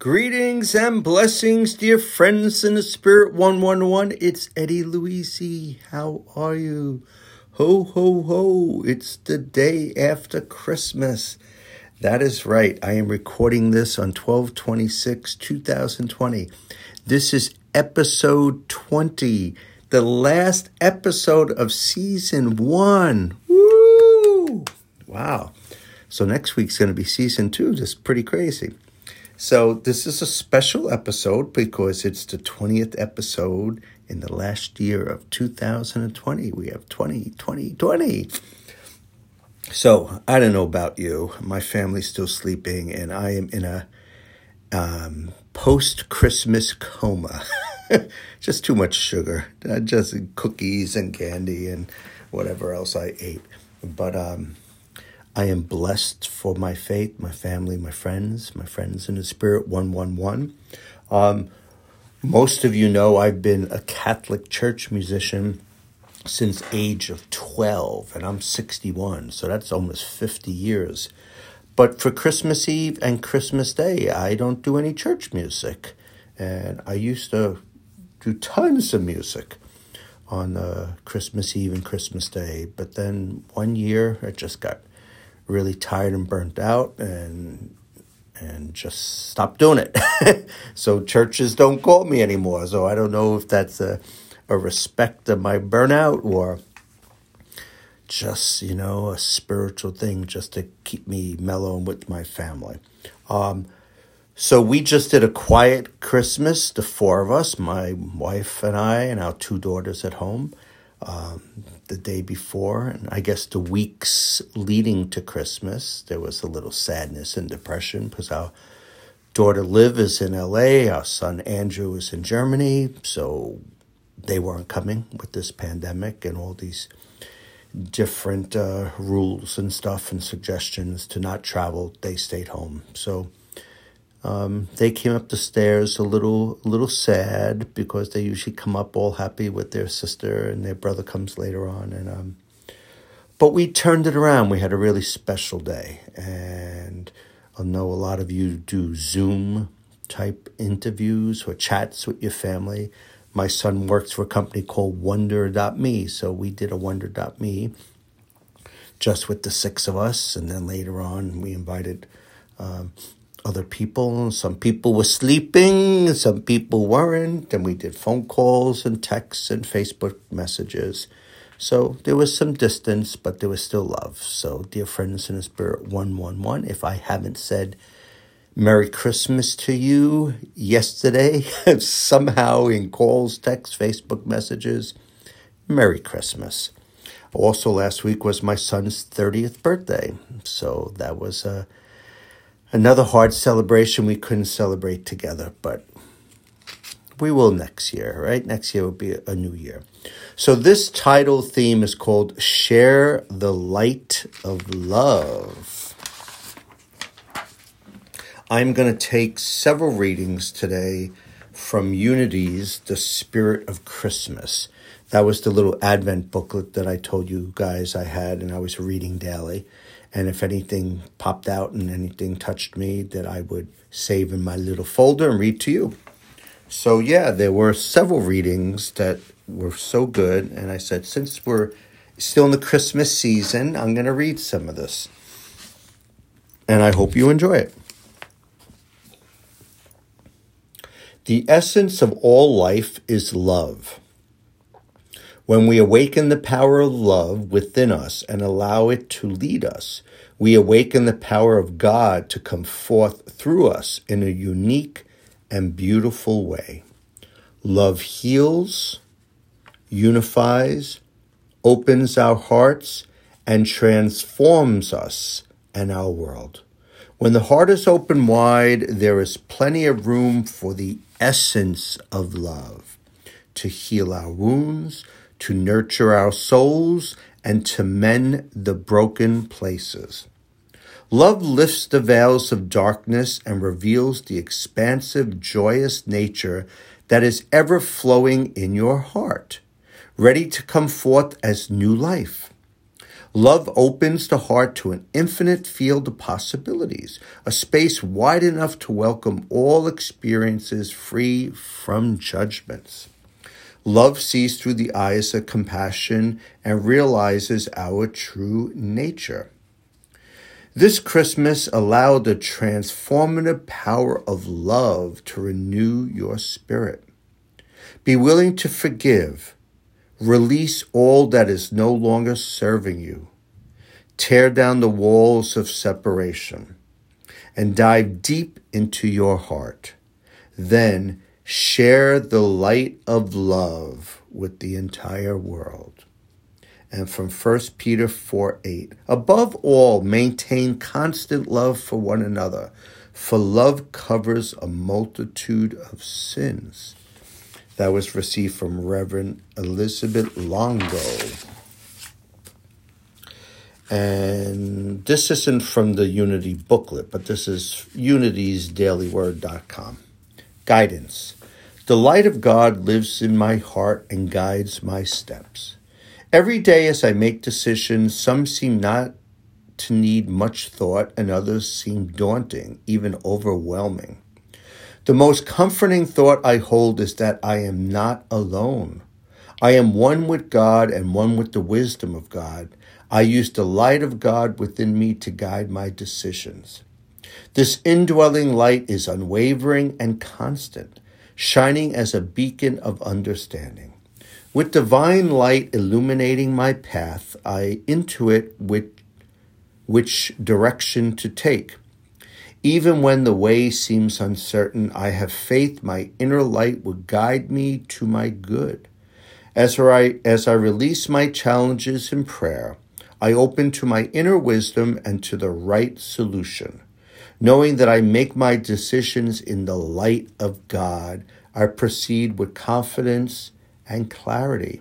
Greetings and blessings, dear friends in the Spirit 111. It's Eddie Luisi. How are you? Ho, ho, ho. It's the day after Christmas. That is right. I am recording this on 12 26, 2020. This is episode 20, the last episode of season one. Woo! Wow. So next week's going to be season two. Just pretty crazy. So, this is a special episode because it's the 20th episode in the last year of 2020. We have 20, 20, 20. So, I don't know about you. My family's still sleeping, and I am in a um, post Christmas coma. just too much sugar, uh, just cookies and candy and whatever else I ate. But, um, I am blessed for my faith, my family, my friends, my friends in the spirit 111. Um, most of you know I've been a Catholic church musician since age of 12 and I'm 61, so that's almost 50 years. But for Christmas Eve and Christmas Day, I don't do any church music. And I used to do tons of music on uh, Christmas Eve and Christmas Day. But then one year, it just got really tired and burnt out and and just stopped doing it. so churches don't call me anymore. So I don't know if that's a a respect of my burnout or just you know a spiritual thing just to keep me mellow with my family. Um, so we just did a quiet Christmas, the four of us, my wife and I, and our two daughters at home um, the day before, and I guess the weeks leading to Christmas, there was a little sadness and depression because our daughter Liv is in LA, our son Andrew is in Germany, so they weren't coming with this pandemic and all these different uh, rules and stuff and suggestions to not travel. They stayed home, so um, they came up the stairs a little, a little sad because they usually come up all happy with their sister, and their brother comes later on. And um, but we turned it around. We had a really special day, and I know a lot of you do Zoom type interviews or chats with your family. My son works for a company called Wonder.me, so we did a Wonder.me just with the six of us, and then later on we invited. Um, other people. Some people were sleeping, some people weren't, and we did phone calls and texts and Facebook messages. So there was some distance, but there was still love. So, dear friends in the spirit 111, if I haven't said Merry Christmas to you yesterday, somehow in calls, texts, Facebook messages, Merry Christmas. Also, last week was my son's 30th birthday. So that was a another hard celebration we couldn't celebrate together, but we will next year, right? Next year will be a new year. So this title theme is called Share the Light of Love. I'm going to take several readings today from Unity's The Spirit of Christmas. That was the little Advent booklet that I told you guys I had and I was reading daily. And if anything popped out and anything touched me, that I would save in my little folder and read to you. So, yeah, there were several readings that were so good. And I said, since we're still in the Christmas season, I'm going to read some of this. And I hope you enjoy it. The essence of all life is love. When we awaken the power of love within us and allow it to lead us, we awaken the power of God to come forth through us in a unique and beautiful way. Love heals, unifies, opens our hearts, and transforms us and our world. When the heart is open wide, there is plenty of room for the essence of love to heal our wounds, to nurture our souls, and to mend the broken places. Love lifts the veils of darkness and reveals the expansive, joyous nature that is ever flowing in your heart, ready to come forth as new life. Love opens the heart to an infinite field of possibilities, a space wide enough to welcome all experiences free from judgments. Love sees through the eyes of compassion and realizes our true nature. This Christmas, allow the transformative power of love to renew your spirit. Be willing to forgive Release all that is no longer serving you. Tear down the walls of separation and dive deep into your heart. Then share the light of love with the entire world. And from 1 Peter 4 8, above all, maintain constant love for one another, for love covers a multitude of sins that was received from Reverend Elizabeth Longo. And this isn't from the Unity booklet, but this is unitiesdailyword.com. Guidance. The light of God lives in my heart and guides my steps. Every day as I make decisions, some seem not to need much thought and others seem daunting, even overwhelming. The most comforting thought I hold is that I am not alone. I am one with God and one with the wisdom of God. I use the light of God within me to guide my decisions. This indwelling light is unwavering and constant, shining as a beacon of understanding. With divine light illuminating my path, I intuit which, which direction to take. Even when the way seems uncertain, I have faith my inner light will guide me to my good. As I, as I release my challenges in prayer, I open to my inner wisdom and to the right solution. Knowing that I make my decisions in the light of God, I proceed with confidence and clarity.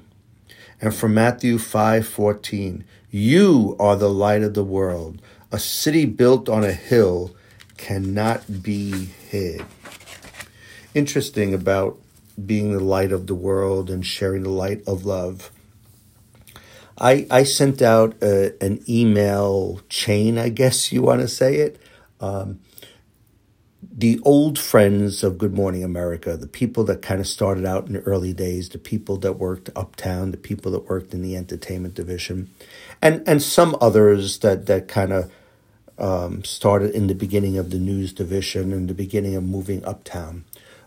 And from Matthew 5:14, you are the light of the world, a city built on a hill cannot be hid. Interesting about being the light of the world and sharing the light of love. I, I sent out a, an email chain, I guess you want to say it. Um, the old friends of Good Morning America, the people that kind of started out in the early days, the people that worked uptown, the people that worked in the entertainment division, and and some others that that kind of um, started in the beginning of the news division and the beginning of moving uptown.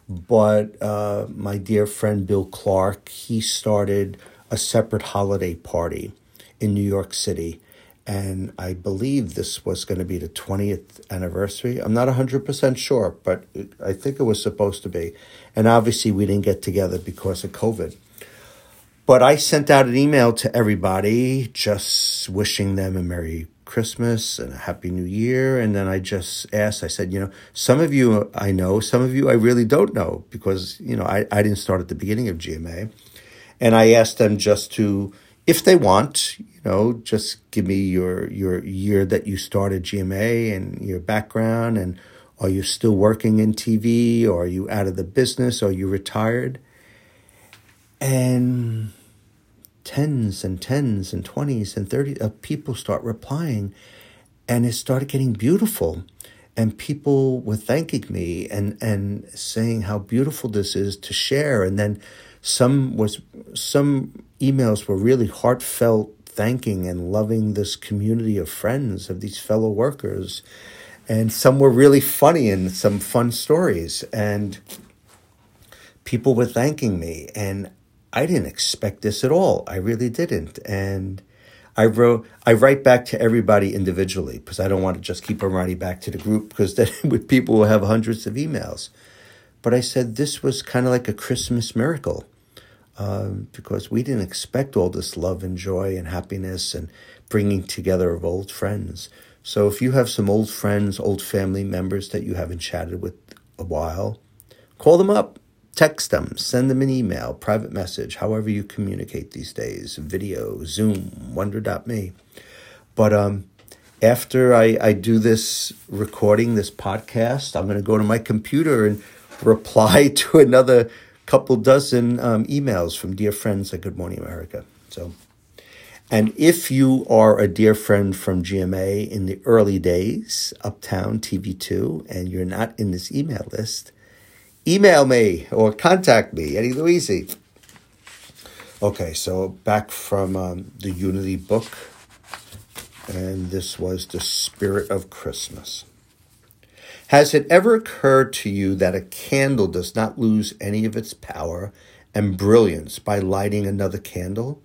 But uh, my dear friend Bill Clark, he started a separate holiday party in New York City. And I believe this was going to be the 20th anniversary. I'm not 100% sure, but I think it was supposed to be. And obviously, we didn't get together because of COVID. But I sent out an email to everybody just wishing them a Merry Christmas and a Happy New Year. And then I just asked, I said, you know, some of you I know, some of you I really don't know because, you know, I, I didn't start at the beginning of GMA. And I asked them just to, if they want, know, just give me your, your year that you started GMA and your background and are you still working in TV or are you out of the business or are you retired? And tens and tens and twenties and thirties of people start replying, and it started getting beautiful. And people were thanking me and, and saying how beautiful this is to share. And then some was some emails were really heartfelt thanking and loving this community of friends of these fellow workers and some were really funny and some fun stories and people were thanking me and I didn't expect this at all. I really didn't. And I wrote, I write back to everybody individually because I don't want to just keep on writing back to the group because then people will have hundreds of emails. But I said this was kind of like a Christmas miracle um, because we didn't expect all this love and joy and happiness and bringing together of old friends. So if you have some old friends, old family members that you haven't chatted with a while, call them up Text them, send them an email, private message, however you communicate these days, video, Zoom, wonder.me. But um, after I, I do this recording, this podcast, I'm going to go to my computer and reply to another couple dozen um, emails from dear friends at Good Morning America. So, And if you are a dear friend from GMA in the early days, Uptown TV2, and you're not in this email list, email me or contact me, Eddie Luisi. Okay, so back from um, the Unity book, and this was the spirit of Christmas. Has it ever occurred to you that a candle does not lose any of its power and brilliance by lighting another candle?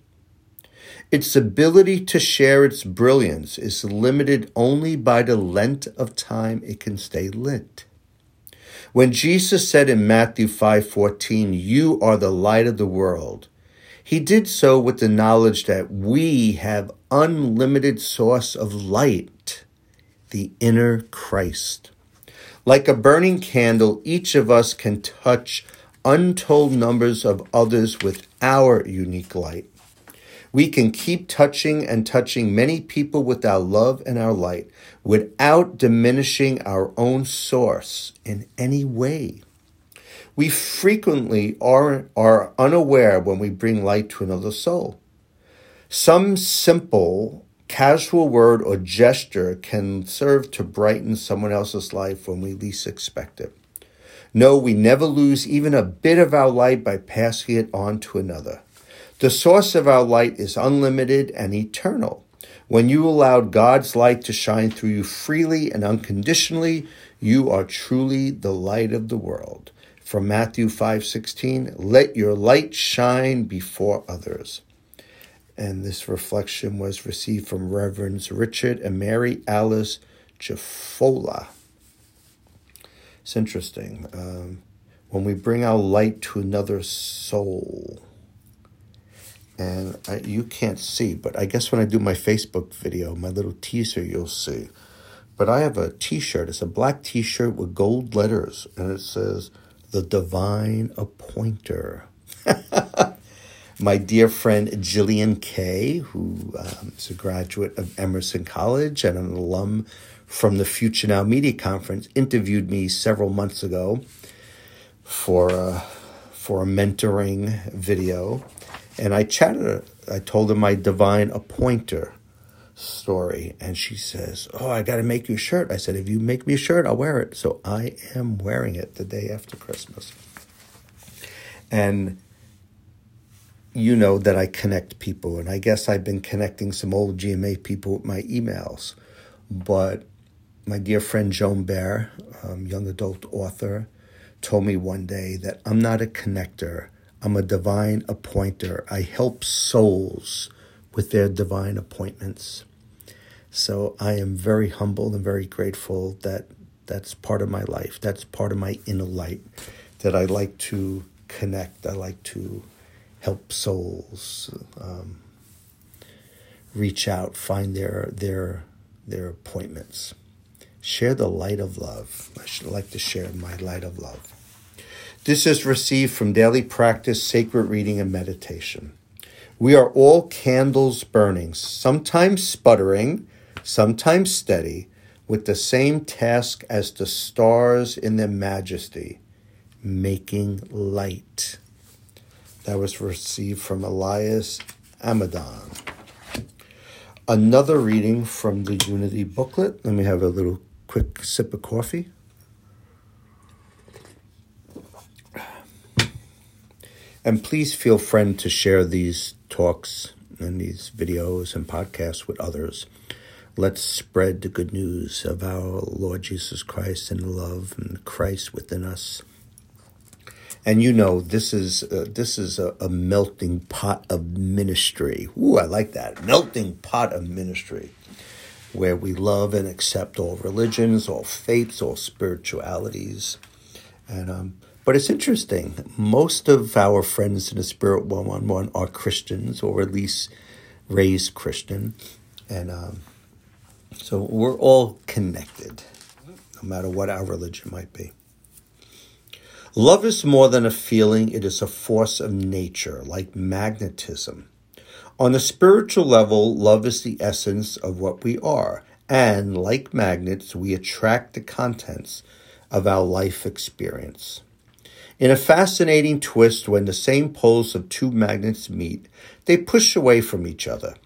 Its ability to share its brilliance is limited only by the length of time it can stay lit. When Jesus said in Matthew 5:14, "You are the light of the world," he did so with the knowledge that we have unlimited source of light, the inner Christ. Like a burning candle, each of us can touch untold numbers of others with our unique light. We can keep touching and touching many people with our love and our light without diminishing our own source in any way. We frequently are, are unaware when we bring light to another soul. Some simple, casual word or gesture can serve to brighten someone else's life when we least expect it. No, we never lose even a bit of our light by passing it on to another. The source of our light is unlimited and eternal. When you allow God's light to shine through you freely and unconditionally, you are truly the light of the world. From Matthew 5:16, let your light shine before others. And this reflection was received from Reverends Richard and Mary Alice Jafolla. It's interesting. Um, when we bring our light to another soul, and I, you can't see, but I guess when I do my Facebook video, my little teaser, you'll see. But I have a T-shirt. It's a black T-shirt with gold letters, and it says "The Divine Appointer." my dear friend Jillian Kay, who um, is a graduate of Emerson College and an alum from the Future Now Media Conference, interviewed me several months ago for a, for a mentoring video and I chatted, I told her my divine appointer story. And she says, Oh, I got to make you a shirt. I said, If you make me a shirt, I'll wear it. So I am wearing it the day after Christmas. And you know that I connect people. And I guess I've been connecting some old GMA people with my emails. But my dear friend Joan Bauer, um, young adult author, told me one day that I'm not a connector. I'm a divine appointer. I help souls with their divine appointments. So I am very humbled and very grateful that that's part of my life. That's part of my inner light that I like to connect. I like to help souls um, reach out, find their their their appointments. Share the light of love. I should like to share my light of love. This is received from daily practice, sacred reading, and meditation. We are all candles burning, sometimes sputtering, sometimes steady, with the same task as the stars in their majesty, making light. That was received from Elias Amidon. Another reading from the Unity booklet. Let me have a little quick sip of coffee. And please feel free to share these talks and these videos and podcasts with others. Let's spread the good news of our Lord Jesus Christ and love and Christ within us. And you know, this is uh, this is a, a, melting pot of ministry. Ooh, I like that melting pot of ministry, where we love and accept all religions, all faiths, all spiritualities, and um, but it's interesting. Most of our friends in the Spirit One One One are Christians, or at least raised Christian, and um, so we're all connected, no matter what our religion might be. Love is more than a feeling; it is a force of nature, like magnetism. On the spiritual level, love is the essence of what we are, and like magnets, we attract the contents of our life experience. In a fascinating twist, when the same poles of two magnets meet, they push away from each other.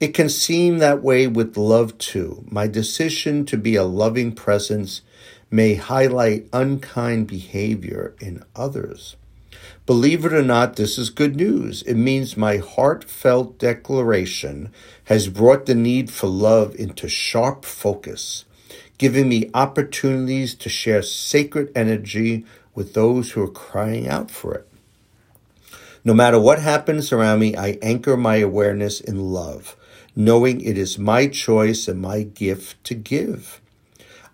It can seem that way with love too. My decision to be a loving presence may highlight unkind behavior in others. Believe it or not, this is good news. It means my heartfelt declaration has brought the need for love into sharp focus, giving me opportunities to share sacred energy with those who are crying out for it. No matter what happens around me, I anchor my awareness in love, knowing it is my choice and my gift to give.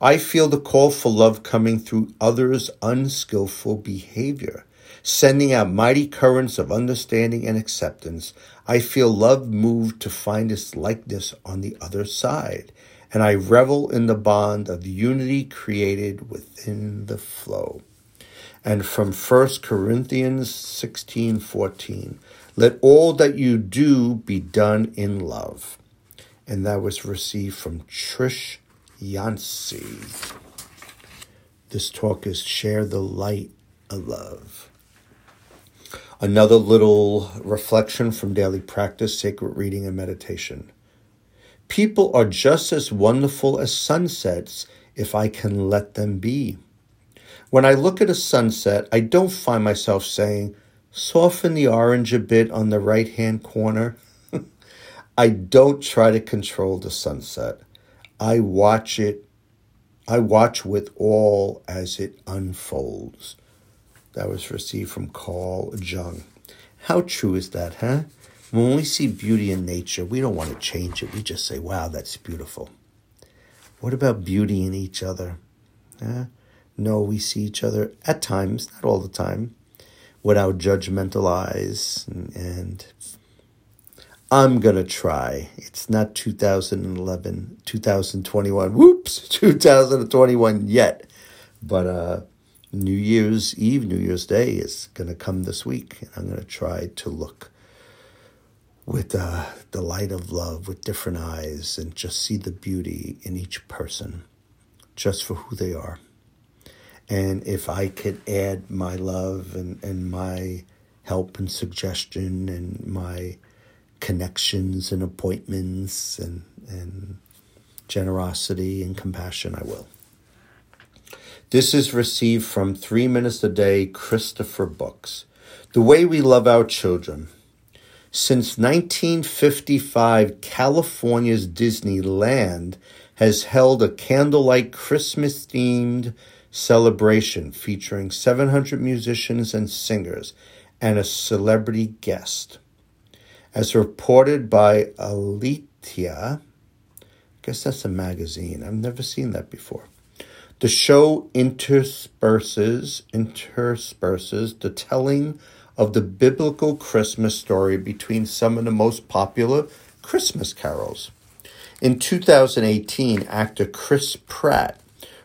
I feel the call for love coming through others' unskillful behavior, sending out mighty currents of understanding and acceptance. I feel love moved to find its likeness on the other side, and I revel in the bond of unity created within the flow and from 1 Corinthians 16 14. Let all that you do be done in love. And that was received from Trish Yancey. This talk is Share the Light of Love. Another little reflection from daily practice, sacred reading, and meditation. People are just as wonderful as sunsets if I can let them be. When I look at a sunset, I don't find myself saying, soften the orange a bit on the right hand corner. I don't try to control the sunset. I watch it. I watch with all as it unfolds. That was received from Carl Jung. How true is that, huh? When we see beauty in nature, we don't want to change it. We just say, wow, that's beautiful. What about beauty in each other? Huh? No, we see each other at times, not all the time, without judgmental eyes. And, and I'm going to try. It's not 2011, 2021. Whoops, 2021 yet. But uh, New Year's Eve, New Year's Day is going to come this week. And I'm going to try to look with uh, the light of love, with different eyes, and just see the beauty in each person, just for who they are. And if I could add my love and, and my help and suggestion and my connections and appointments and, and generosity and compassion, I will. This is received from Three Minutes a Day, Christopher Books. The Way We Love Our Children. Since 1955, California's Disneyland has held a candlelight Christmas themed celebration featuring 700 musicians and singers and a celebrity guest. As reported by Aleteia, I guess that's a magazine. I've never seen that before. The show intersperses intersperses the telling of the biblical Christmas story between some of the most popular Christmas carols. In 2018, actor Chris Pratt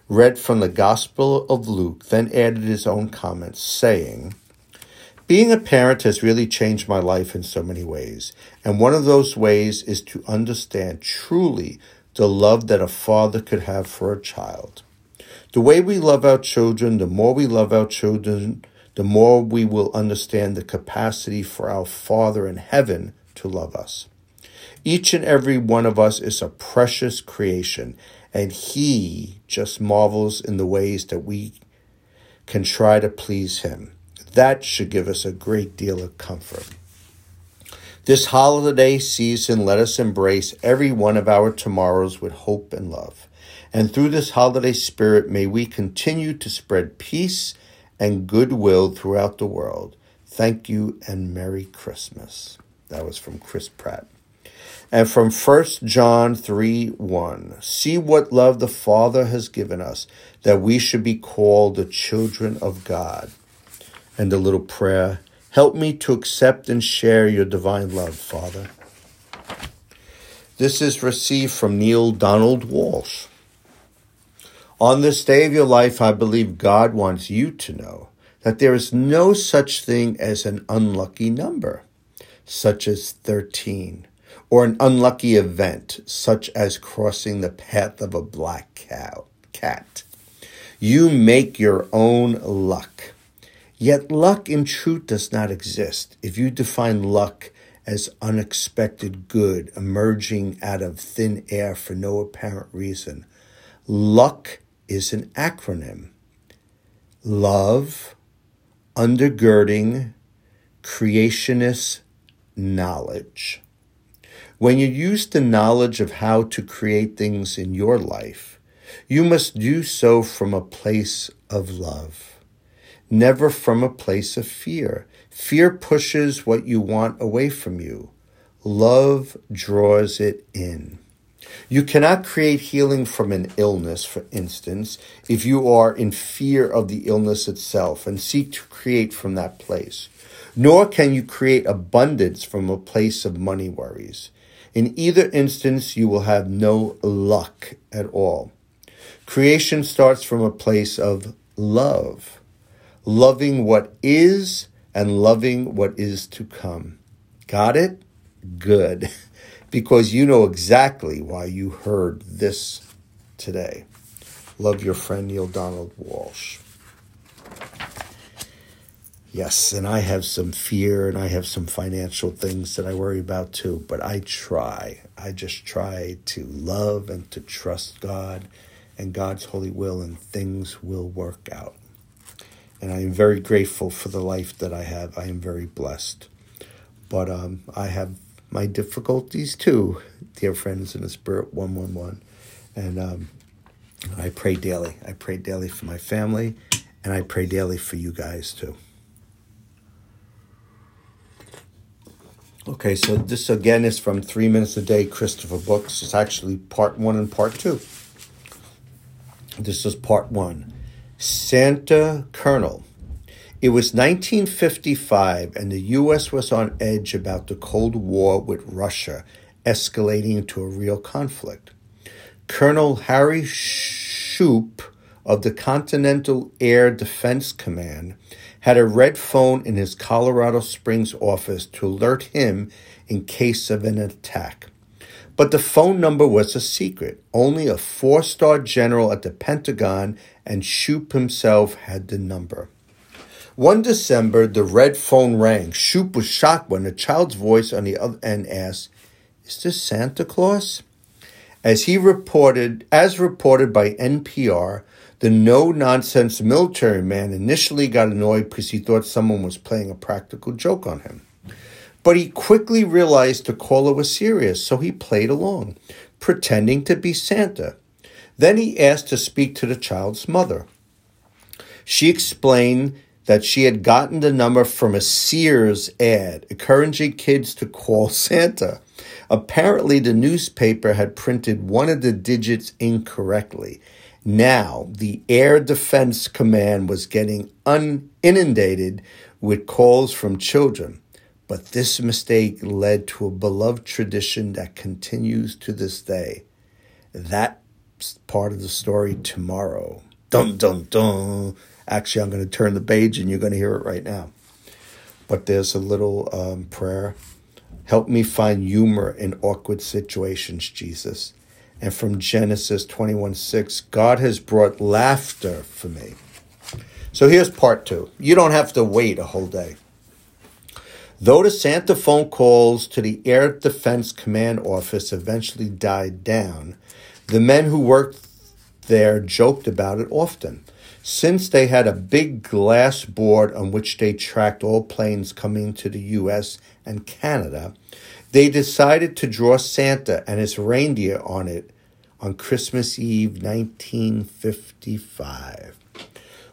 read from the Gospel of Luke, then added his own comments, saying, Being a parent has really changed my life in so many ways, and one of those ways is to understand truly the love that a father could have for a child. The way we love our children, the more we love our children, the more we will understand the capacity for our Father in heaven to love us. Each and every one of us is a precious creation, and He just marvels in the ways that we can try to please Him. That should give us a great deal of comfort. This holiday season, let us embrace every one of our tomorrows with hope and love. And through this holiday spirit, may we continue to spread peace and goodwill throughout the world. Thank you and Merry Christmas. That was from Chris Pratt. And from 1 John 3 1, see what love the Father has given us, that we should be called the children of God. And a little prayer help me to accept and share your divine love, Father. This is received from Neale Donald Walsch. On this day of your life, I believe God wants you to know that there is no such thing as an unlucky number, such as 13 or an unlucky event, such as crossing the path of a black cow, cat. You make your own luck. Yet luck in truth does not exist. If you define luck as unexpected good emerging out of thin air for no apparent reason. Luck is an acronym. Love, undergirding, creationist knowledge. When you use the knowledge of how to create things in your life, you must do so from a place of love, never from a place of fear. Fear pushes what you want away from you. Love draws it in. You cannot create healing from an illness, for instance, if you are in fear of the illness itself and seek to create from that place. Nor can you create abundance from a place of money worries. In either instance, you will have no luck at all. Creation starts from a place of love, loving what is and loving what is to come. Got it? Good. Because you know exactly why you heard this today. Love your friend Neale Donald Walsch. Yes, and I have some fear and I have some financial things that I worry about too, but I try. I just try to love and to trust God and God's holy will, and things will work out. And I am very grateful for the life that I have. I am very blessed. But um, I have my difficulties too, dear friends in the Spirit 111. And um, I pray daily. I pray daily for my family, and I pray daily for you guys too. Okay, so this again is from Three Minutes a Day, Christopher Books. It's actually part one and part two. This is part one Santa Colonel. It was 1955, and the U.S. was on edge about the Cold War with Russia escalating into a real conflict. Colonel Harry Shoup of the Continental Air Defense Command had a red phone in his Colorado Springs office to alert him in case of an attack. But the phone number was a secret. Only a four star general at the Pentagon and Shoup himself had the number. One December, the red phone rang. Shoup was shocked when a child's voice on the other end asked, Is this Santa Claus? As he reported, as reported by NPR, the no nonsense military man initially got annoyed because he thought someone was playing a practical joke on him. But he quickly realized the caller was serious, so he played along, pretending to be Santa. Then he asked to speak to the child's mother. She explained that she had gotten the number from a Sears ad encouraging kids to call Santa. Apparently, the newspaper had printed one of the digits incorrectly. Now, the Air Defense Command was getting un- inundated with calls from children. But this mistake led to a beloved tradition that continues to this day. That's part of the story tomorrow. Dun dun dun. Actually, I'm going to turn the page and you're going to hear it right now. But there's a little um, prayer. Help me find humor in awkward situations, Jesus. And from Genesis 21 6, God has brought laughter for me. So here's part two. You don't have to wait a whole day. Though the Santa phone calls to the Air Defense Command Office eventually died down, the men who worked there joked about it often. Since they had a big glass board on which they tracked all planes coming to the US and Canada, they decided to draw Santa and his reindeer on it on Christmas Eve 1955.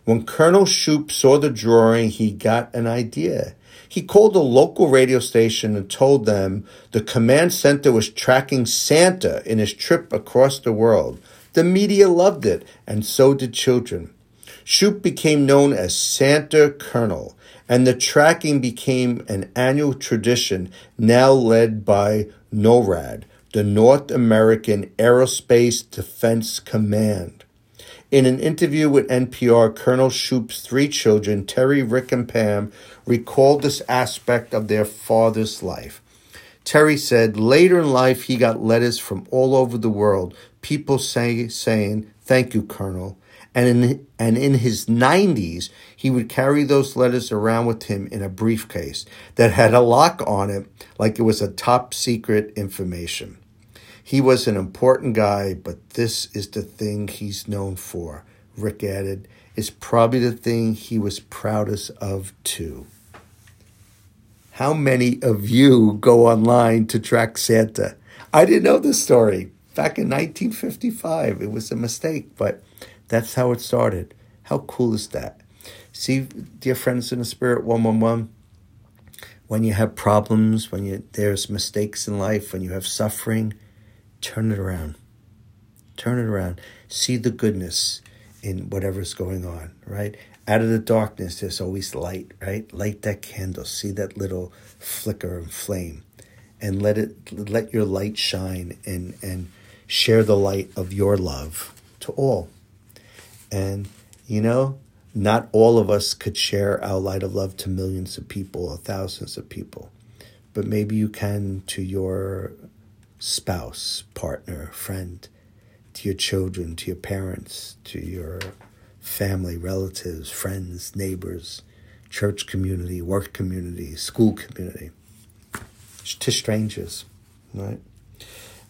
When Colonel Shoup saw the drawing, he got an idea. He called a local radio station and told them the command center was tracking Santa in his trip across the world. The media loved it, and so did children. Shoup became known as Santa Colonel, and the tracking became an annual tradition now led by NORAD, the North American Aerospace Defense Command. In an interview with NPR, Colonel Shoup's three children, Terry, Rick, and Pam, recalled this aspect of their father's life. Terry said later in life he got letters from all over the world, people say, saying, Thank you, Colonel And in, and in his 90s, he would carry those letters around with him in a briefcase that had a lock on it, like it was a top secret information. He was an important guy, but this is the thing he's known for, Rick added, is probably the thing he was proudest of too. How many of you go online to track Santa? I didn't know this story. Back in 1955, it was a mistake, but that's how it started. How cool is that? See, dear friends in the spirit, 111, when you have problems, when you, there's mistakes in life, when you have suffering, turn it around. Turn it around. See the goodness in whatever's going on, right? Out of the darkness, there's always light, right? Light that candle. See that little flicker and flame, and let it let your light shine and and share the light of your love to all. And you know, not all of us could share our light of love to millions of people or thousands of people, but maybe you can to your spouse, partner, friend, to your children, to your parents, to your family, relatives, friends, neighbors, church community, work community, school community, to strangers, right?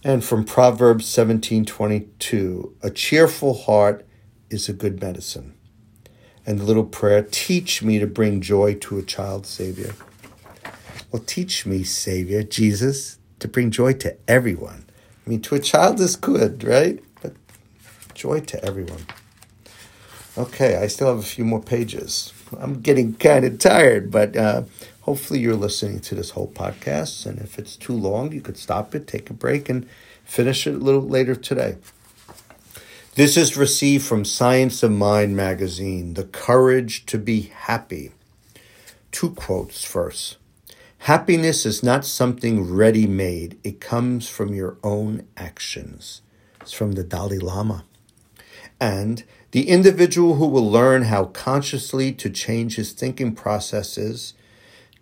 And from Proverbs 17:22, a cheerful heart is a good medicine. And the little prayer, teach me to bring joy to a child savior. Well, teach me, Savior, Jesus, to bring joy to everyone. I mean, to a child is good, right? But joy to everyone. Okay, I still have a few more pages. I'm getting kind of tired, but uh, hopefully you're listening to this whole podcast. And if it's too long, you could stop it, take a break, and finish it a little later today. This is received from Science of Mind magazine The Courage to Be Happy. Two quotes first. Happiness is not something ready made, it comes from your own actions. It's from the Dalai Lama. And the individual who will learn how consciously to change his thinking processes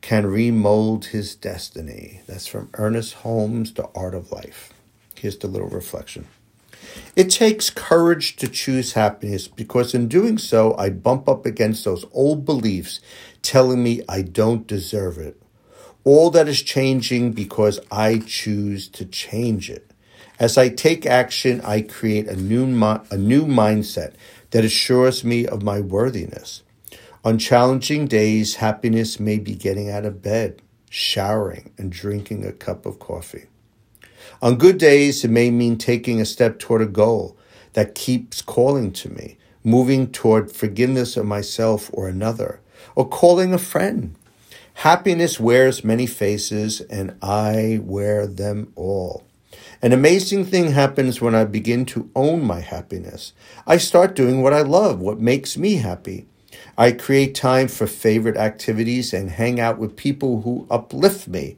can remold his destiny. That's from Ernest Holmes, The Art of Life. Here's the little reflection. It takes courage to choose happiness because in doing so, I bump up against those old beliefs telling me I don't deserve it. All that is changing because I choose to change it. As I take action, I create a new, a new mindset that assures me of my worthiness. On challenging days, happiness may be getting out of bed, showering, and drinking a cup of coffee. On good days, it may mean taking a step toward a goal that keeps calling to me, moving toward forgiveness of myself or another, or calling a friend. Happiness wears many faces, and I wear them all. An amazing thing happens when I begin to own my happiness. I start doing what I love, what makes me happy. I create time for favorite activities and hang out with people who uplift me.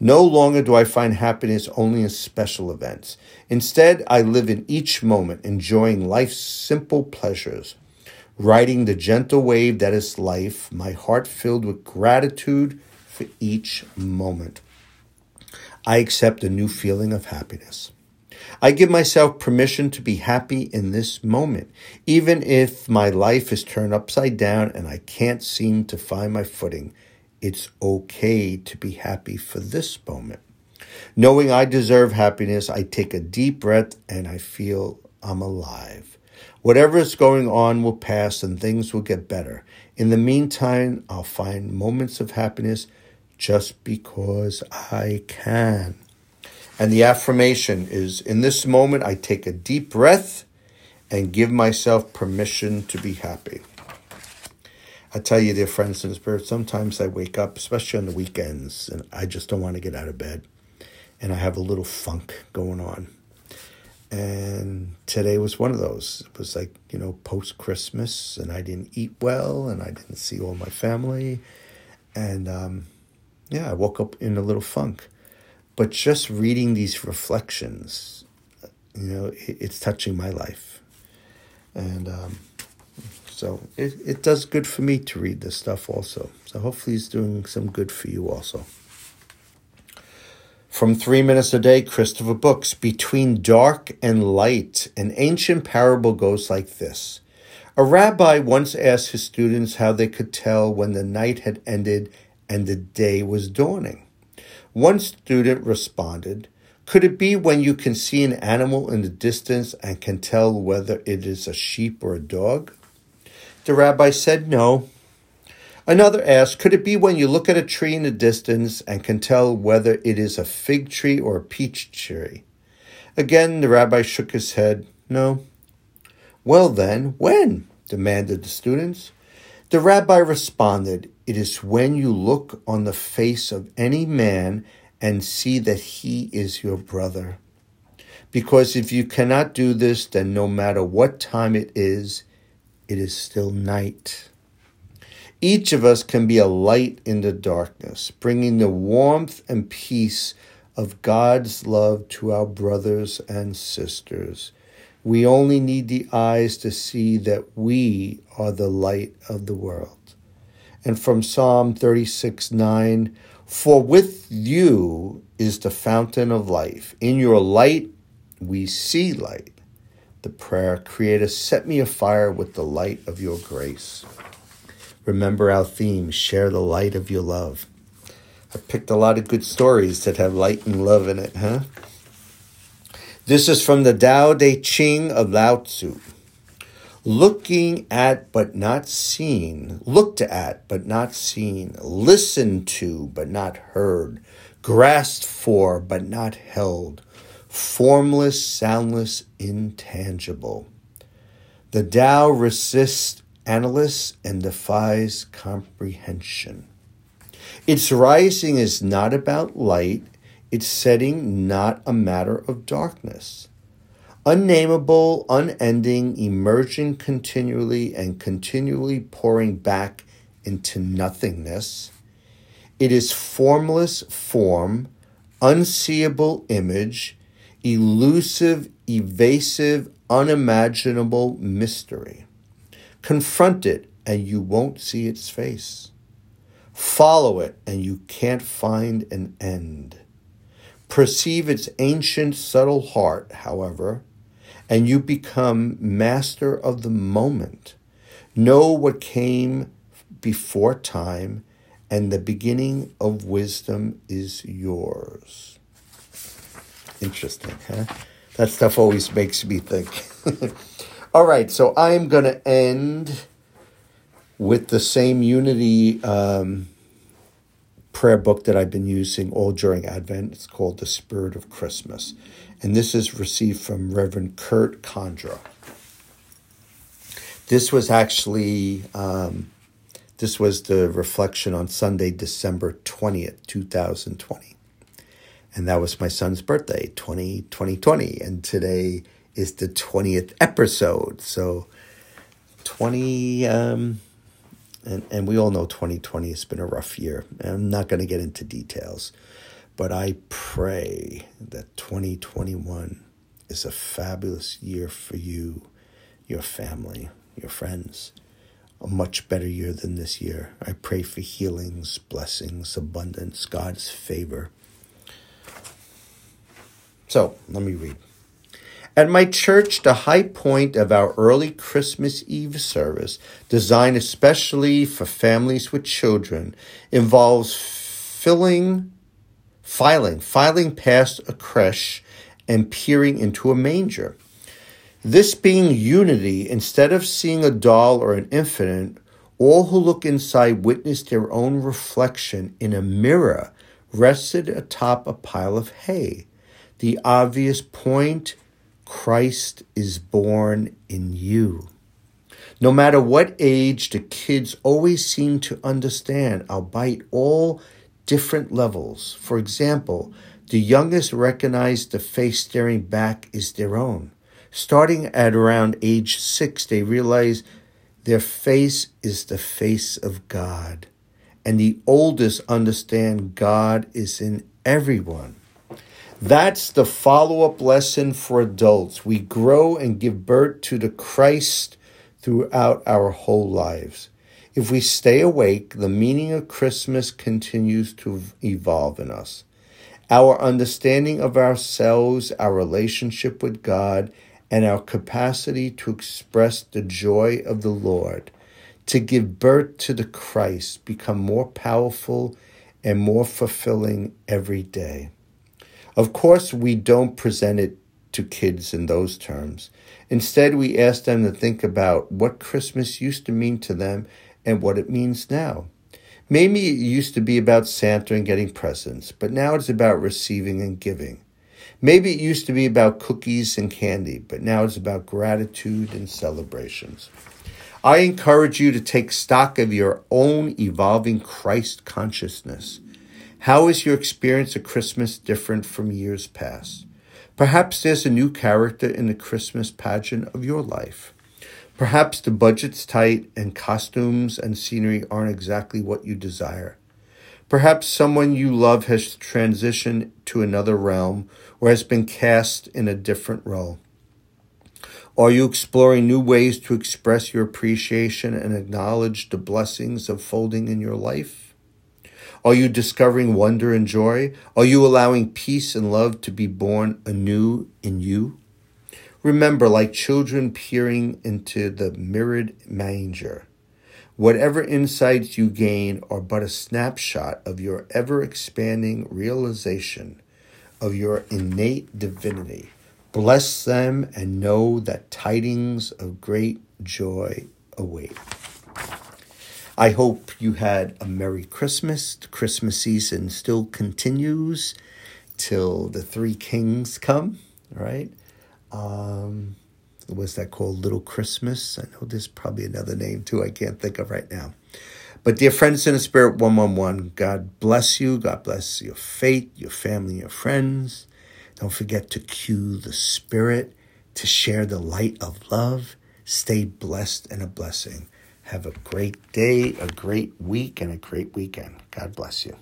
No longer do I find happiness only in special events. Instead, I live in each moment, enjoying life's simple pleasures. Riding the gentle wave that is life, my heart filled with gratitude for each moment. I accept a new feeling of happiness. I give myself permission to be happy in this moment, even if my life is turned upside down and I can't seem to find my footing. It's okay to be happy for this moment. Knowing I deserve happiness, I take a deep breath and I feel I'm alive. Whatever is going on will pass and things will get better. In the meantime, I'll find moments of happiness just because I can. And the affirmation is in this moment, I take a deep breath and give myself permission to be happy. I tell you, dear friends the spirit, sometimes I wake up, especially on the weekends, and I just don't want to get out of bed. And I have a little funk going on. And today was one of those. It was like, you know, post Christmas, and I didn't eat well, and I didn't see all my family. And um, yeah, I woke up in a little funk. But just reading these reflections, you know, it, it's touching my life. And um, so it, it does good for me to read this stuff also. So hopefully it's doing some good for you also. From Three Minutes a Day, Christopher Books, Between Dark and Light, an ancient parable goes like this. A rabbi once asked his students how they could tell when the night had ended and the day was dawning. One student responded, Could it be when you can see an animal in the distance and can tell whether it is a sheep or a dog? The rabbi said, No. Another asked, Could it be when you look at a tree in the distance and can tell whether it is a fig tree or a peach tree? Again, the rabbi shook his head, No. Well, then, when? demanded the students. The rabbi responded, It is when you look on the face of any man and see that he is your brother. Because if you cannot do this, then no matter what time it is, it is still night. Each of us can be a light in the darkness, bringing the warmth and peace of God's love to our brothers and sisters. We only need the eyes to see that we are the light of the world. And from Psalm 36 9, for with you is the fountain of life. In your light, we see light. The prayer, Creator, set me afire with the light of your grace. Remember our theme, share the light of your love. I picked a lot of good stories that have light and love in it, huh? This is from the Tao Te Ching of Lao Tzu. Looking at but not seen, looked at but not seen, listened to but not heard, grasped for but not held, formless, soundless, intangible. The Tao resists analysis and defies comprehension. Its rising is not about light, its setting not a matter of darkness. Unnameable, unending, emerging continually and continually pouring back into nothingness. It is formless form, unseeable image, elusive, evasive, unimaginable mystery. Confront it and you won't see its face. Follow it, and you can't find an end. Perceive its ancient, subtle heart, however, and you become master of the moment. Know what came before time, and the beginning of wisdom is yours. Interesting, huh? That stuff always makes me think. All right, so I'm going to end with the same Unity um, prayer book that I've been using all during Advent. It's called The Spirit of Christmas. And this is received from Reverend Kurt Condra. This was actually um, this was the reflection on Sunday, December 20th, 2020. And that was my son's birthday, 20, 2020. And today is the 20th episode. So 20 um, and, and we all know 2020 has been a rough year. I'm not going to get into details, but I pray that 2021 is a fabulous year for you, your family, your friends. A much better year than this year. I pray for healings, blessings, abundance, God's favor. So, let me read. At my church, the high point of our early Christmas Eve service, designed especially for families with children, involves filling, filing, filing past a creche and peering into a manger. This being unity, instead of seeing a doll or an infant, all who look inside witness their own reflection in a mirror rested atop a pile of hay. The obvious point Christ is born in you. No matter what age, the kids always seem to understand, albeit all different levels. For example, the youngest recognize the face staring back is their own. Starting at around age six, they realize their face is the face of God. And the oldest understand God is in everyone. That's the follow up lesson for adults. We grow and give birth to the Christ throughout our whole lives. If we stay awake, the meaning of Christmas continues to evolve in us. Our understanding of ourselves, our relationship with God, and our capacity to express the joy of the Lord, to give birth to the Christ, become more powerful and more fulfilling every day. Of course, we don't present it to kids in those terms. Instead, we ask them to think about what Christmas used to mean to them and what it means now. Maybe it used to be about Santa and getting presents, but now it's about receiving and giving. Maybe it used to be about cookies and candy, but now it's about gratitude and celebrations. I encourage you to take stock of your own evolving Christ consciousness. How is your experience of Christmas different from years past? Perhaps there's a new character in the Christmas pageant of your life. Perhaps the budget's tight and costumes and scenery aren't exactly what you desire. Perhaps someone you love has transitioned to another realm or has been cast in a different role. Are you exploring new ways to express your appreciation and acknowledge the blessings of folding in your life? Are you discovering wonder and joy? Are you allowing peace and love to be born anew in you? Remember, like children peering into the mirrored manger, whatever insights you gain are but a snapshot of your ever expanding realization of your innate divinity. Bless them and know that tidings of great joy await. I hope you had a Merry Christmas. The Christmas season still continues till the three kings come, right? Um, was that called Little Christmas? I know there's probably another name too, I can't think of right now. But dear friends in the spirit, 111, God bless you. God bless your faith, your family, your friends. Don't forget to cue the spirit, to share the light of love. Stay blessed and a blessing. Have a great day, a great week, and a great weekend. God bless you.